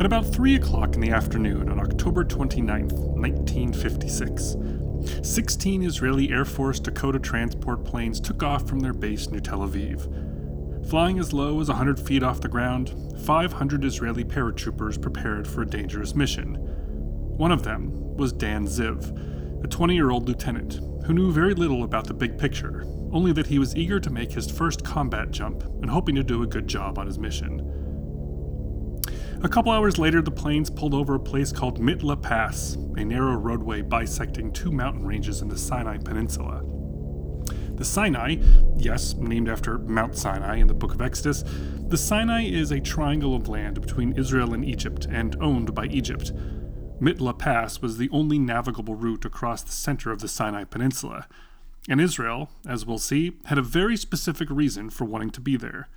At about 3 o'clock in the afternoon on October 29, 1956, 16 Israeli Air Force Dakota transport planes took off from their base near Tel Aviv. Flying as low as 100 feet off the ground, 500 Israeli paratroopers prepared for a dangerous mission. One of them was Dan Ziv, a 20 year old lieutenant who knew very little about the big picture, only that he was eager to make his first combat jump and hoping to do a good job on his mission. A couple hours later, the planes pulled over a place called Mitla Pass, a narrow roadway bisecting two mountain ranges in the Sinai Peninsula. The Sinai, yes, named after Mount Sinai in the Book of Exodus, the Sinai is a triangle of land between Israel and Egypt and owned by Egypt. Mitla Pass was the only navigable route across the center of the Sinai Peninsula, and Israel, as we'll see, had a very specific reason for wanting to be there.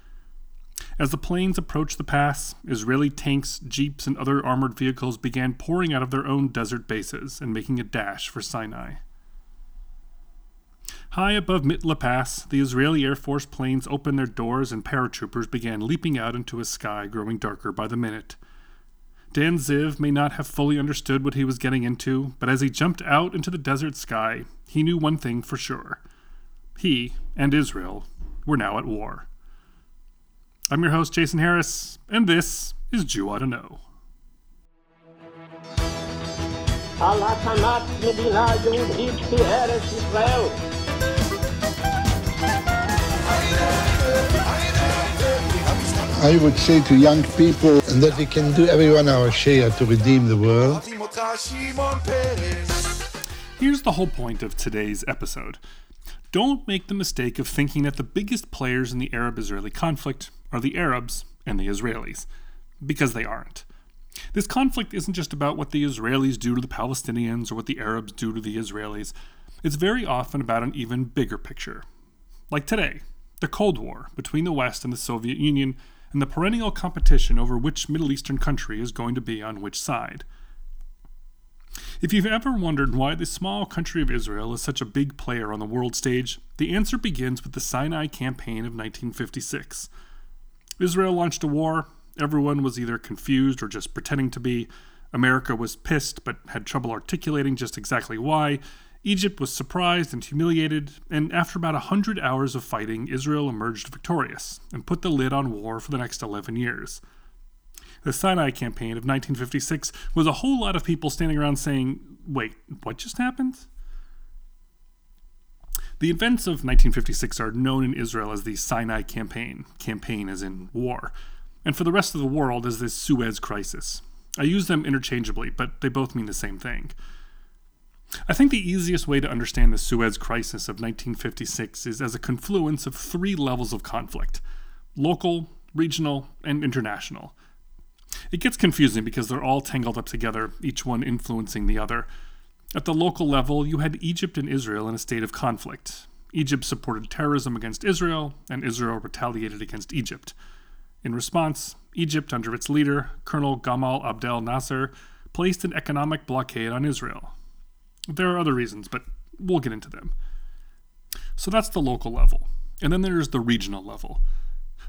As the planes approached the pass, Israeli tanks, jeeps, and other armored vehicles began pouring out of their own desert bases and making a dash for Sinai. High above Mitla Pass, the Israeli Air Force planes opened their doors and paratroopers began leaping out into a sky growing darker by the minute. Dan Ziv may not have fully understood what he was getting into, but as he jumped out into the desert sky, he knew one thing for sure. He and Israel were now at war. I'm your host, Jason Harris, and this is Jew Ought to Know. I would say to young people that we can do everyone our share to redeem the world. Here's the whole point of today's episode. Don't make the mistake of thinking that the biggest players in the Arab Israeli conflict are the Arabs and the Israelis, because they aren't. This conflict isn't just about what the Israelis do to the Palestinians or what the Arabs do to the Israelis. It's very often about an even bigger picture. Like today, the Cold War between the West and the Soviet Union, and the perennial competition over which Middle Eastern country is going to be on which side. If you've ever wondered why the small country of Israel is such a big player on the world stage, the answer begins with the Sinai Campaign of 1956. Israel launched a war. Everyone was either confused or just pretending to be. America was pissed but had trouble articulating just exactly why. Egypt was surprised and humiliated, and after about a hundred hours of fighting, Israel emerged victorious and put the lid on war for the next 11 years. The Sinai campaign of 1956 was a whole lot of people standing around saying, Wait, what just happened? The events of 1956 are known in Israel as the Sinai Campaign, campaign as in war, and for the rest of the world as the Suez Crisis. I use them interchangeably, but they both mean the same thing. I think the easiest way to understand the Suez Crisis of 1956 is as a confluence of three levels of conflict local, regional, and international. It gets confusing because they're all tangled up together, each one influencing the other. At the local level, you had Egypt and Israel in a state of conflict. Egypt supported terrorism against Israel, and Israel retaliated against Egypt. In response, Egypt, under its leader, Colonel Gamal Abdel Nasser, placed an economic blockade on Israel. There are other reasons, but we'll get into them. So that's the local level. And then there's the regional level.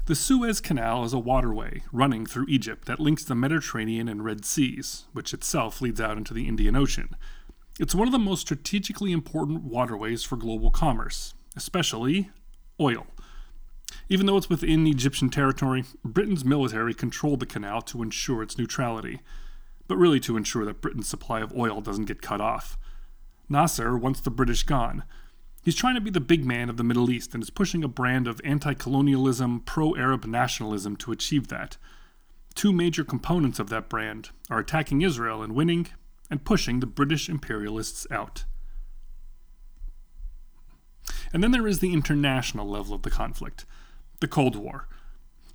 The Suez Canal is a waterway running through Egypt that links the Mediterranean and Red Seas, which itself leads out into the Indian Ocean. It's one of the most strategically important waterways for global commerce, especially oil. Even though it's within Egyptian territory, Britain's military controlled the canal to ensure its neutrality, but really to ensure that Britain's supply of oil doesn't get cut off. Nasser wants the British gone. He's trying to be the big man of the Middle East and is pushing a brand of anti colonialism, pro Arab nationalism to achieve that. Two major components of that brand are attacking Israel and winning, and pushing the British imperialists out. And then there is the international level of the conflict the Cold War.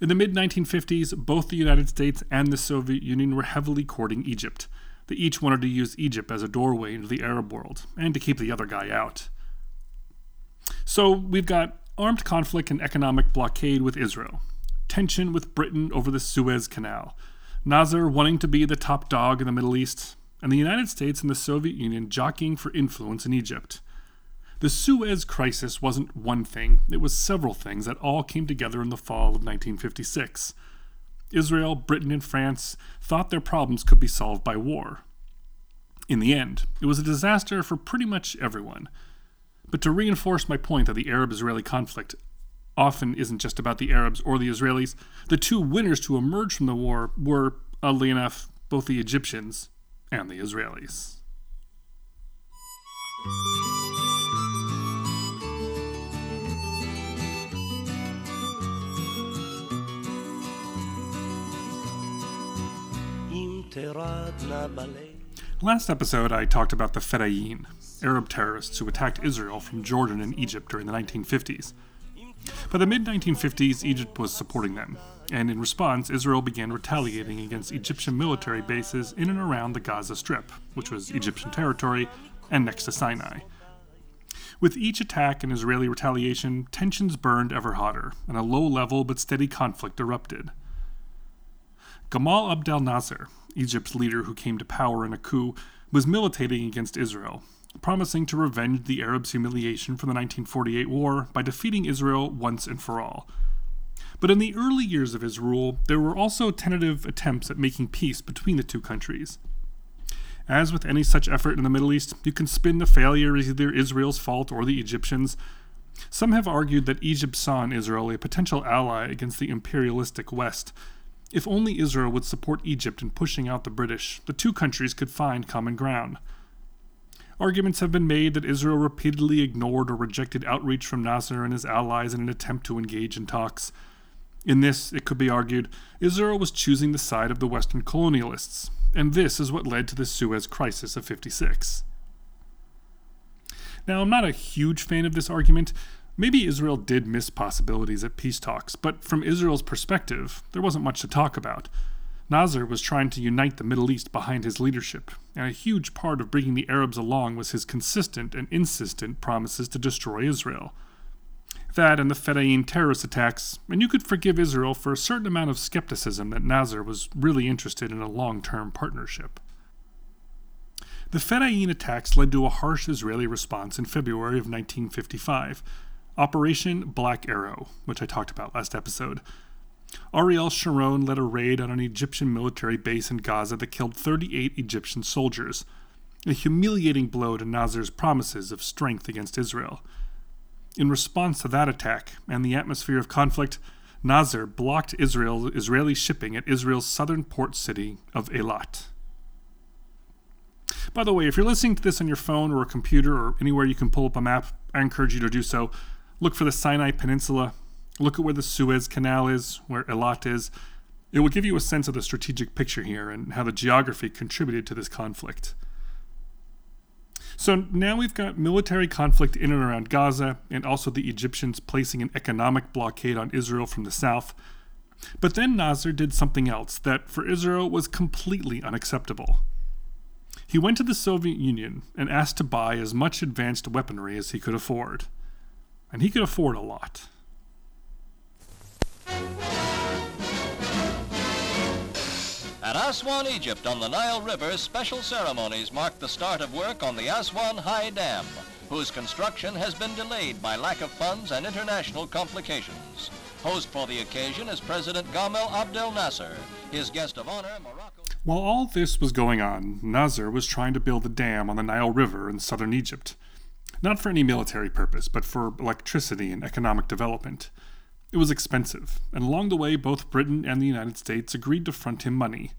In the mid 1950s, both the United States and the Soviet Union were heavily courting Egypt. They each wanted to use Egypt as a doorway into the Arab world and to keep the other guy out. So we've got armed conflict and economic blockade with Israel, tension with Britain over the Suez Canal, Nasser wanting to be the top dog in the Middle East, and the United States and the Soviet Union jockeying for influence in Egypt. The Suez Crisis wasn't one thing, it was several things that all came together in the fall of 1956. Israel, Britain, and France thought their problems could be solved by war. In the end, it was a disaster for pretty much everyone. But to reinforce my point that the Arab Israeli conflict often isn't just about the Arabs or the Israelis, the two winners to emerge from the war were, oddly enough, both the Egyptians and the Israelis. Last episode, I talked about the Fedayeen, Arab terrorists who attacked Israel from Jordan and Egypt during the 1950s. By the mid 1950s, Egypt was supporting them, and in response, Israel began retaliating against Egyptian military bases in and around the Gaza Strip, which was Egyptian territory and next to Sinai. With each attack and Israeli retaliation, tensions burned ever hotter, and a low level but steady conflict erupted. Gamal Abdel Nasser, Egypt's leader who came to power in a coup, was militating against Israel, promising to revenge the Arabs' humiliation from the 1948 war by defeating Israel once and for all. But in the early years of his rule, there were also tentative attempts at making peace between the two countries. As with any such effort in the Middle East, you can spin the failure as either Israel's fault or the Egyptians. Some have argued that Egypt saw in Israel a potential ally against the imperialistic West. If only Israel would support Egypt in pushing out the British, the two countries could find common ground. Arguments have been made that Israel repeatedly ignored or rejected outreach from Nasser and his allies in an attempt to engage in talks. In this, it could be argued, Israel was choosing the side of the Western colonialists, and this is what led to the Suez Crisis of 56. Now, I'm not a huge fan of this argument. Maybe Israel did miss possibilities at peace talks, but from Israel's perspective, there wasn't much to talk about. Nasser was trying to unite the Middle East behind his leadership, and a huge part of bringing the Arabs along was his consistent and insistent promises to destroy Israel. That and the Fedayeen terrorist attacks, and you could forgive Israel for a certain amount of skepticism that Nasser was really interested in a long term partnership. The Fedayeen attacks led to a harsh Israeli response in February of 1955, Operation Black Arrow, which I talked about last episode. Ariel Sharon led a raid on an Egyptian military base in Gaza that killed 38 Egyptian soldiers, a humiliating blow to Nasser's promises of strength against Israel. In response to that attack and the atmosphere of conflict, Nasser blocked Israel, Israeli shipping at Israel's southern port city of Eilat. By the way, if you're listening to this on your phone or a computer or anywhere you can pull up a map, I encourage you to do so. Look for the Sinai Peninsula Look at where the Suez Canal is, where Eilat is. It will give you a sense of the strategic picture here and how the geography contributed to this conflict. So now we've got military conflict in and around Gaza, and also the Egyptians placing an economic blockade on Israel from the south. But then Nasser did something else that for Israel was completely unacceptable. He went to the Soviet Union and asked to buy as much advanced weaponry as he could afford. And he could afford a lot. At Aswan, Egypt, on the Nile River, special ceremonies mark the start of work on the Aswan High Dam, whose construction has been delayed by lack of funds and international complications. Host for the occasion is President Gamal Abdel Nasser. His guest of honor, Morocco. While all this was going on, Nasser was trying to build a dam on the Nile River in southern Egypt. Not for any military purpose, but for electricity and economic development. It was expensive, and along the way, both Britain and the United States agreed to front him money.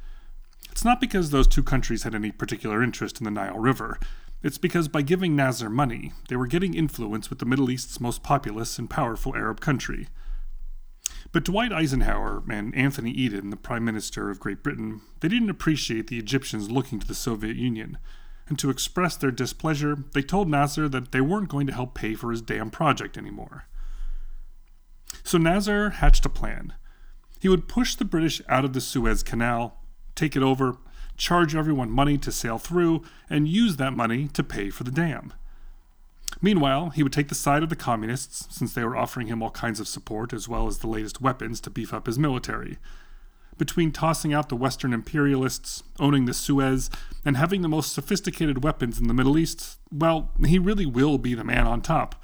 It's not because those two countries had any particular interest in the Nile River. It's because by giving Nasser money, they were getting influence with the Middle East's most populous and powerful Arab country. But Dwight Eisenhower and Anthony Eden, the Prime Minister of Great Britain, they didn't appreciate the Egyptians looking to the Soviet Union. And to express their displeasure, they told Nasser that they weren't going to help pay for his damn project anymore. So Nasser hatched a plan. He would push the British out of the Suez Canal, take it over, charge everyone money to sail through, and use that money to pay for the dam. Meanwhile, he would take the side of the communists, since they were offering him all kinds of support as well as the latest weapons to beef up his military. Between tossing out the Western imperialists, owning the Suez, and having the most sophisticated weapons in the Middle East, well, he really will be the man on top.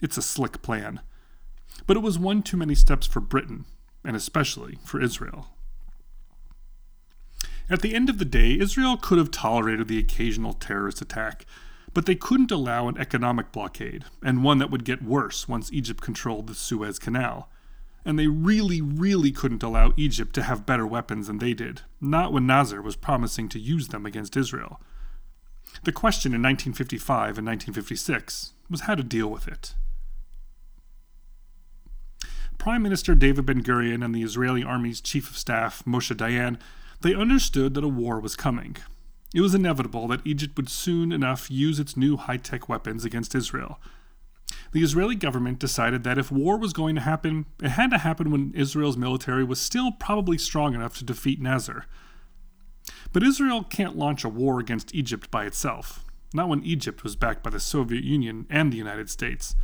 It's a slick plan. But it was one too many steps for Britain, and especially for Israel. At the end of the day, Israel could have tolerated the occasional terrorist attack, but they couldn't allow an economic blockade, and one that would get worse once Egypt controlled the Suez Canal. And they really, really couldn't allow Egypt to have better weapons than they did, not when Nasser was promising to use them against Israel. The question in 1955 and 1956 was how to deal with it. Prime Minister David Ben Gurion and the Israeli army's chief of staff, Moshe Dayan, they understood that a war was coming. It was inevitable that Egypt would soon enough use its new high tech weapons against Israel. The Israeli government decided that if war was going to happen, it had to happen when Israel's military was still probably strong enough to defeat Nasser. But Israel can't launch a war against Egypt by itself, not when Egypt was backed by the Soviet Union and the United States.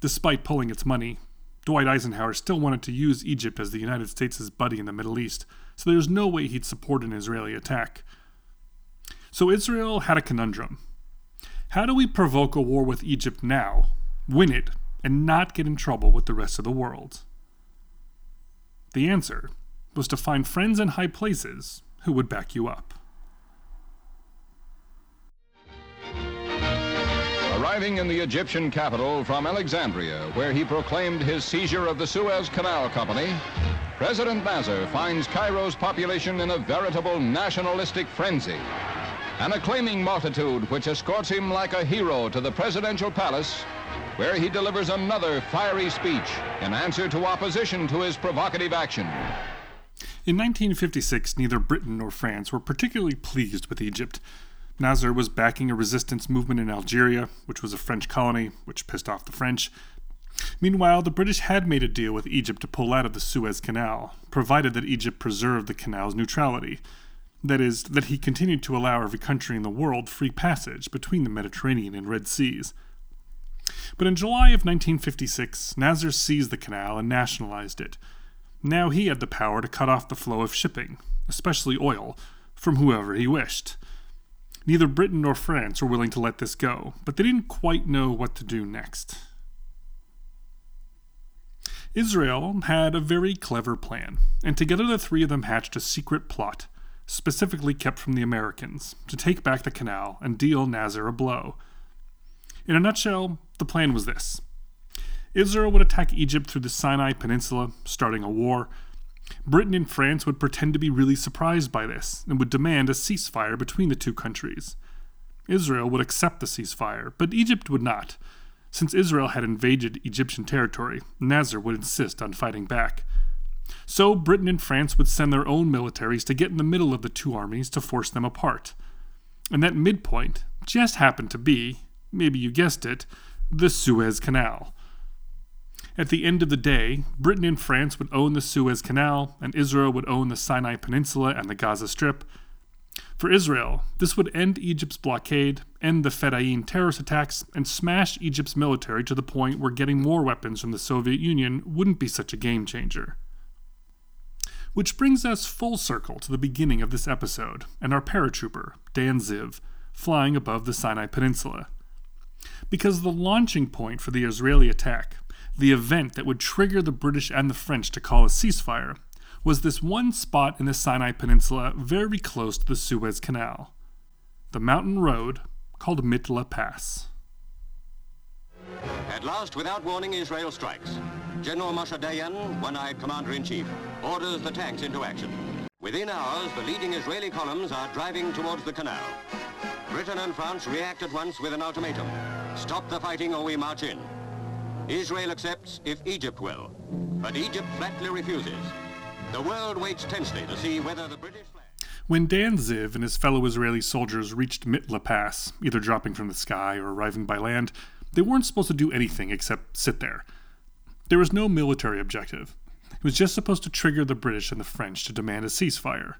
Despite pulling its money, Dwight Eisenhower still wanted to use Egypt as the United States' buddy in the Middle East, so there's no way he'd support an Israeli attack. So Israel had a conundrum. How do we provoke a war with Egypt now, win it, and not get in trouble with the rest of the world? The answer was to find friends in high places who would back you up. Arriving in the Egyptian capital from Alexandria, where he proclaimed his seizure of the Suez Canal Company, President Nasser finds Cairo's population in a veritable nationalistic frenzy. An acclaiming multitude which escorts him like a hero to the presidential palace, where he delivers another fiery speech in answer to opposition to his provocative action. In 1956, neither Britain nor France were particularly pleased with Egypt. Nasser was backing a resistance movement in Algeria, which was a French colony, which pissed off the French. Meanwhile, the British had made a deal with Egypt to pull out of the Suez Canal, provided that Egypt preserved the canal's neutrality. That is, that he continued to allow every country in the world free passage between the Mediterranean and Red Seas. But in July of 1956, Nasser seized the canal and nationalized it. Now he had the power to cut off the flow of shipping, especially oil, from whoever he wished. Neither Britain nor France were willing to let this go, but they didn't quite know what to do next. Israel had a very clever plan, and together the three of them hatched a secret plot, specifically kept from the Americans, to take back the canal and deal Nasser a blow. In a nutshell, the plan was this Israel would attack Egypt through the Sinai Peninsula, starting a war. Britain and France would pretend to be really surprised by this and would demand a ceasefire between the two countries. Israel would accept the ceasefire, but Egypt would not. Since Israel had invaded Egyptian territory, Nasser would insist on fighting back. So Britain and France would send their own militaries to get in the middle of the two armies to force them apart. And that midpoint just happened to be, maybe you guessed it, the Suez Canal. At the end of the day, Britain and France would own the Suez Canal, and Israel would own the Sinai Peninsula and the Gaza Strip, for Israel, this would end Egypt's blockade, end the Fedayeen terrorist attacks, and smash Egypt's military to the point where getting more weapons from the Soviet Union wouldn't be such a game changer. Which brings us full circle to the beginning of this episode and our paratrooper, Dan Ziv, flying above the Sinai Peninsula. Because the launching point for the Israeli attack, the event that would trigger the British and the French to call a ceasefire, was this one spot in the Sinai Peninsula very close to the Suez Canal the mountain road called Mitla Pass. At last, without warning, Israel strikes. General Moshe Dayan, one-eyed commander-in-chief, orders the tanks into action. Within hours, the leading Israeli columns are driving towards the canal. Britain and France react at once with an ultimatum. Stop the fighting or we march in. Israel accepts if Egypt will. But Egypt flatly refuses. The world waits tensely to see whether the British. When Dan Ziv and his fellow Israeli soldiers reached Mitla Pass, either dropping from the sky or arriving by land, they weren't supposed to do anything except sit there. There was no military objective. It was just supposed to trigger the British and the French to demand a ceasefire.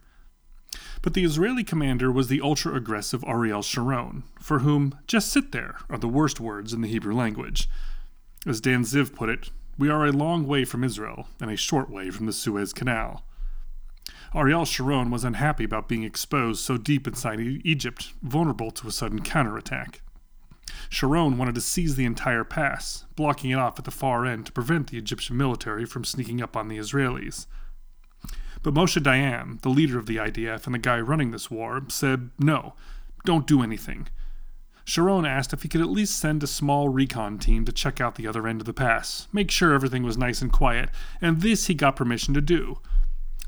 But the Israeli commander was the ultra aggressive Ariel Sharon, for whom just sit there are the worst words in the Hebrew language. As Dan Ziv put it, we are a long way from Israel and a short way from the Suez Canal. Ariel Sharon was unhappy about being exposed so deep inside Egypt, vulnerable to a sudden counterattack. Sharon wanted to seize the entire pass, blocking it off at the far end to prevent the Egyptian military from sneaking up on the Israelis. But Moshe Dayan, the leader of the IDF and the guy running this war, said no, don't do anything. Sharon asked if he could at least send a small recon team to check out the other end of the pass, make sure everything was nice and quiet, and this he got permission to do.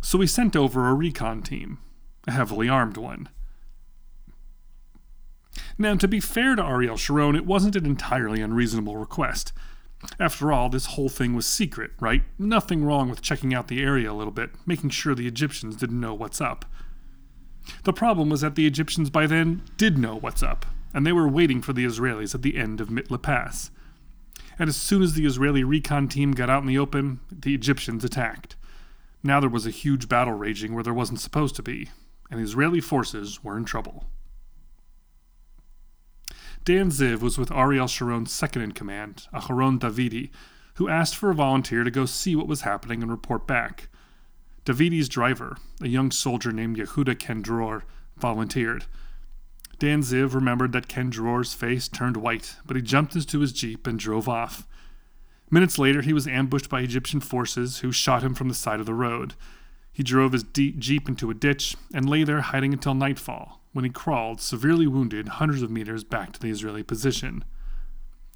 So he sent over a recon team, a heavily armed one. Now, to be fair to Ariel Sharon, it wasn't an entirely unreasonable request. After all, this whole thing was secret, right? Nothing wrong with checking out the area a little bit, making sure the Egyptians didn't know what's up. The problem was that the Egyptians by then did know what's up, and they were waiting for the Israelis at the end of Mitla Pass. And as soon as the Israeli recon team got out in the open, the Egyptians attacked. Now there was a huge battle raging where there wasn't supposed to be, and the Israeli forces were in trouble. Dan Ziv was with Ariel Sharon's second in command, Aharon Davidi, who asked for a volunteer to go see what was happening and report back. Davidi's driver, a young soldier named Yehuda Kendror, volunteered. Dan Ziv remembered that Ken Kendror's face turned white, but he jumped into his jeep and drove off. Minutes later, he was ambushed by Egyptian forces who shot him from the side of the road. He drove his jeep into a ditch and lay there hiding until nightfall, when he crawled, severely wounded, hundreds of meters back to the Israeli position.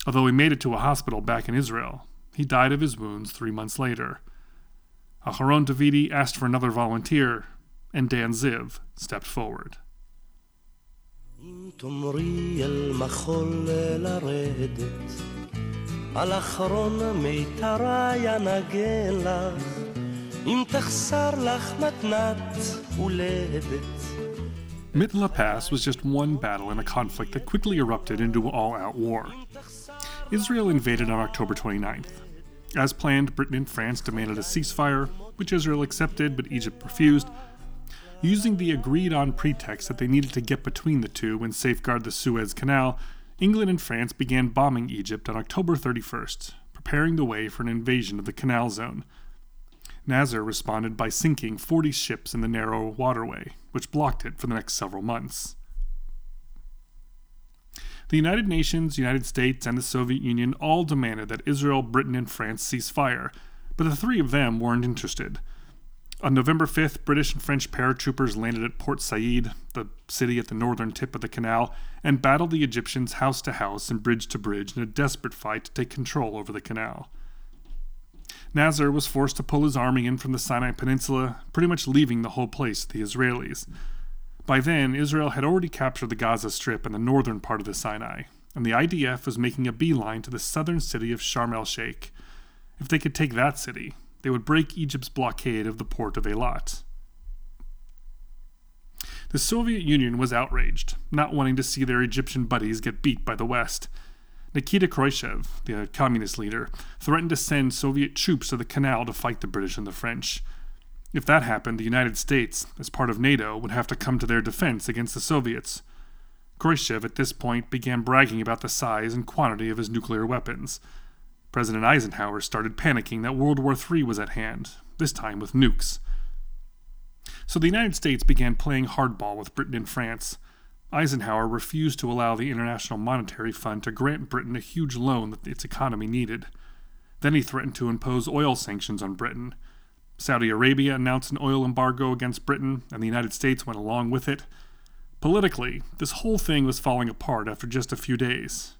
Although he made it to a hospital back in Israel, he died of his wounds three months later. Aharon Davidi asked for another volunteer, and Dan Ziv stepped forward. אם תחסר לך מתנת הולדת Mitla Pass was just one battle in a conflict that quickly erupted into all out war. Israel invaded on October 29th. As planned, Britain and France demanded a ceasefire, which Israel accepted but Egypt refused. Using the agreed on pretext that they needed to get between the two and safeguard the Suez Canal, England and France began bombing Egypt on October 31st, preparing the way for an invasion of the Canal Zone. Nasser responded by sinking 40 ships in the narrow waterway, which blocked it for the next several months. The United Nations, United States, and the Soviet Union all demanded that Israel, Britain, and France cease fire, but the three of them weren't interested. On November 5th, British and French paratroopers landed at Port Said, the city at the northern tip of the canal, and battled the Egyptians house to house and bridge to bridge in a desperate fight to take control over the canal. Nasser was forced to pull his army in from the Sinai Peninsula, pretty much leaving the whole place to the Israelis. By then, Israel had already captured the Gaza Strip and the northern part of the Sinai, and the IDF was making a beeline to the southern city of Sharm el Sheikh. If they could take that city, they would break Egypt's blockade of the port of Eilat. The Soviet Union was outraged, not wanting to see their Egyptian buddies get beat by the West. Nikita Khrushchev, the communist leader, threatened to send Soviet troops to the canal to fight the British and the French. If that happened, the United States, as part of NATO, would have to come to their defense against the Soviets. Khrushchev, at this point, began bragging about the size and quantity of his nuclear weapons. President Eisenhower started panicking that World War III was at hand, this time with nukes. So the United States began playing hardball with Britain and France. Eisenhower refused to allow the International Monetary Fund to grant Britain a huge loan that its economy needed. Then he threatened to impose oil sanctions on Britain. Saudi Arabia announced an oil embargo against Britain, and the United States went along with it. Politically, this whole thing was falling apart after just a few days.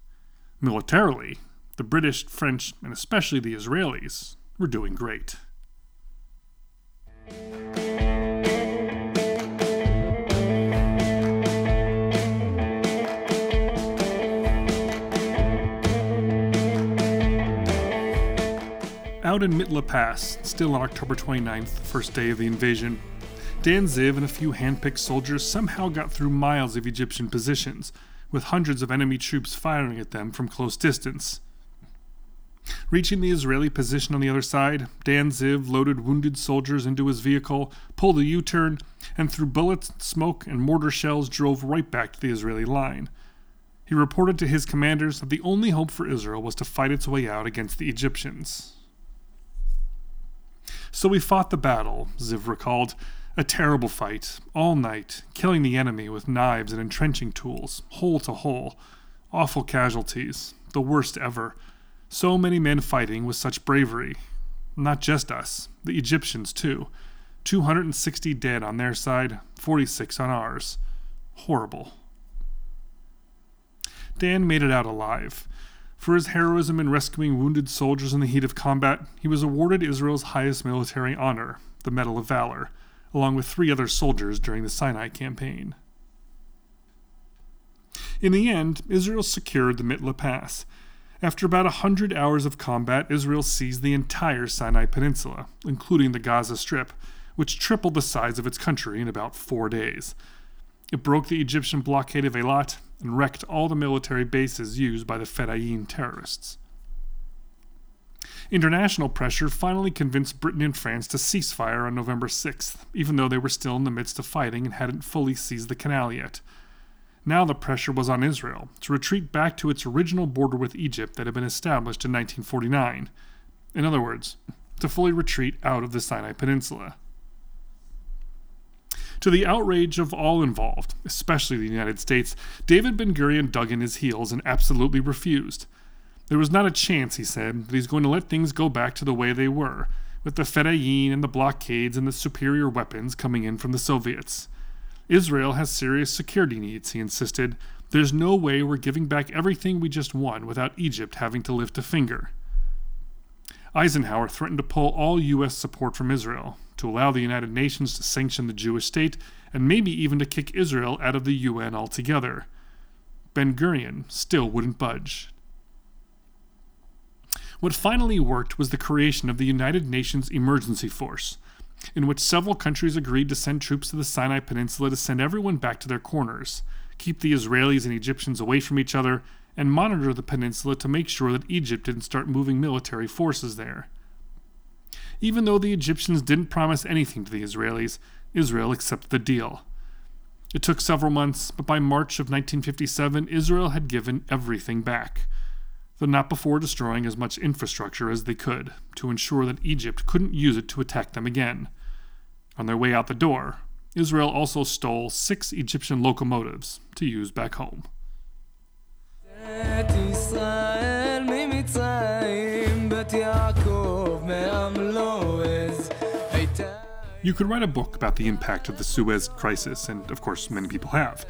Militarily, the British, French, and especially the Israelis were doing great. Out in Mitla Pass, still on October 29th, the first day of the invasion, Dan Ziv and a few handpicked soldiers somehow got through miles of Egyptian positions, with hundreds of enemy troops firing at them from close distance. Reaching the Israeli position on the other side, Dan Ziv loaded wounded soldiers into his vehicle, pulled a U turn, and through bullets, smoke, and mortar shells drove right back to the Israeli line. He reported to his commanders that the only hope for Israel was to fight its way out against the Egyptians. So we fought the battle, Ziv recalled. A terrible fight, all night, killing the enemy with knives and entrenching tools, hole to hole. Awful casualties, the worst ever. So many men fighting with such bravery. Not just us, the Egyptians too. 260 dead on their side, 46 on ours. Horrible. Dan made it out alive. For his heroism in rescuing wounded soldiers in the heat of combat, he was awarded Israel's highest military honor, the Medal of Valor, along with three other soldiers during the Sinai campaign. In the end, Israel secured the Mitla Pass. After about a hundred hours of combat, Israel seized the entire Sinai Peninsula, including the Gaza Strip, which tripled the size of its country in about four days. It broke the Egyptian blockade of Eilat and wrecked all the military bases used by the Fedayeen terrorists. International pressure finally convinced Britain and France to cease fire on November 6th, even though they were still in the midst of fighting and hadn't fully seized the canal yet. Now the pressure was on Israel to retreat back to its original border with Egypt that had been established in 1949. In other words, to fully retreat out of the Sinai Peninsula. To the outrage of all involved, especially the United States, David Ben Gurion dug in his heels and absolutely refused. There was not a chance, he said, that he's going to let things go back to the way they were, with the Fedayeen and the blockades and the superior weapons coming in from the Soviets. Israel has serious security needs, he insisted. There's no way we're giving back everything we just won without Egypt having to lift a finger. Eisenhower threatened to pull all U.S. support from Israel, to allow the United Nations to sanction the Jewish state, and maybe even to kick Israel out of the UN altogether. Ben Gurion still wouldn't budge. What finally worked was the creation of the United Nations Emergency Force, in which several countries agreed to send troops to the Sinai Peninsula to send everyone back to their corners, keep the Israelis and Egyptians away from each other, and monitor the peninsula to make sure that Egypt didn't start moving military forces there. Even though the Egyptians didn't promise anything to the Israelis, Israel accepted the deal. It took several months, but by March of 1957, Israel had given everything back though not before destroying as much infrastructure as they could to ensure that Egypt couldn't use it to attack them again. On their way out the door, Israel also stole six Egyptian locomotives to use back home. You could write a book about the impact of the Suez Crisis, and of course, many people have.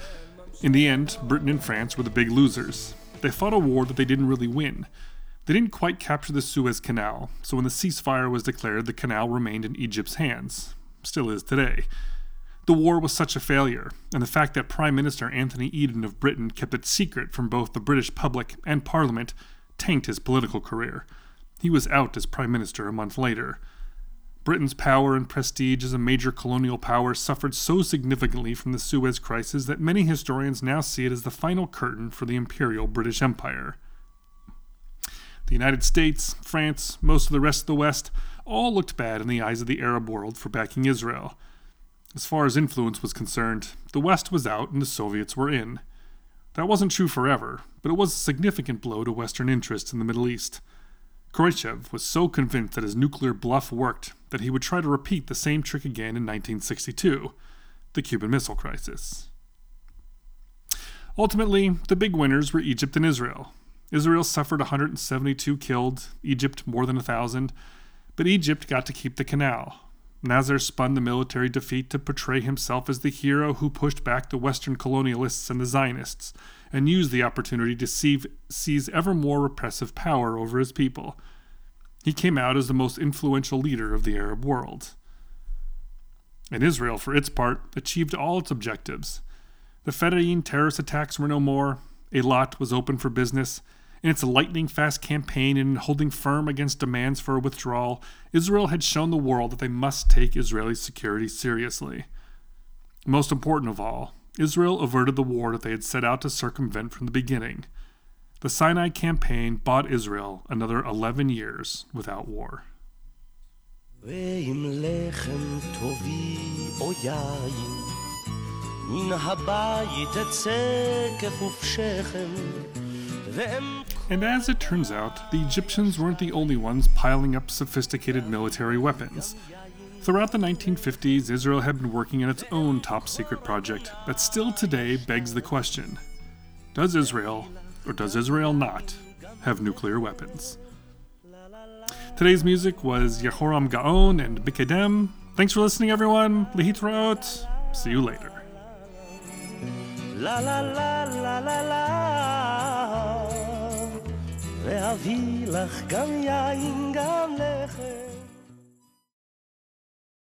In the end, Britain and France were the big losers, they fought a war that they didn't really win. They didn't quite capture the Suez Canal, so when the ceasefire was declared, the canal remained in Egypt's hands. Still is today. The war was such a failure, and the fact that Prime Minister Anthony Eden of Britain kept it secret from both the British public and Parliament tanked his political career. He was out as Prime Minister a month later. Britain's power and prestige as a major colonial power suffered so significantly from the Suez Crisis that many historians now see it as the final curtain for the imperial British Empire. The United States, France, most of the rest of the West all looked bad in the eyes of the Arab world for backing Israel. As far as influence was concerned, the West was out and the Soviets were in. That wasn't true forever, but it was a significant blow to Western interests in the Middle East. Khrushchev was so convinced that his nuclear bluff worked that he would try to repeat the same trick again in 1962 the Cuban Missile Crisis. Ultimately, the big winners were Egypt and Israel. Israel suffered 172 killed, Egypt more than 1,000, but Egypt got to keep the canal. Nasser spun the military defeat to portray himself as the hero who pushed back the Western colonialists and the Zionists, and used the opportunity to seize ever more repressive power over his people. He came out as the most influential leader of the Arab world. And Israel, for its part, achieved all its objectives. The Fedayeen terrorist attacks were no more, Eilat was open for business. In its lightning fast campaign and in holding firm against demands for a withdrawal, Israel had shown the world that they must take Israeli security seriously. Most important of all, Israel averted the war that they had set out to circumvent from the beginning. The Sinai campaign bought Israel another 11 years without war. And as it turns out, the Egyptians weren't the only ones piling up sophisticated military weapons. Throughout the 1950s, Israel had been working on its own top secret project that still today begs the question Does Israel, or does Israel not, have nuclear weapons? Today's music was Yehoram Gaon and Bikedem. Thanks for listening, everyone. Lehitraot. See you later. לה לה לה לה לה לה ואביא לך גם יין גם לחם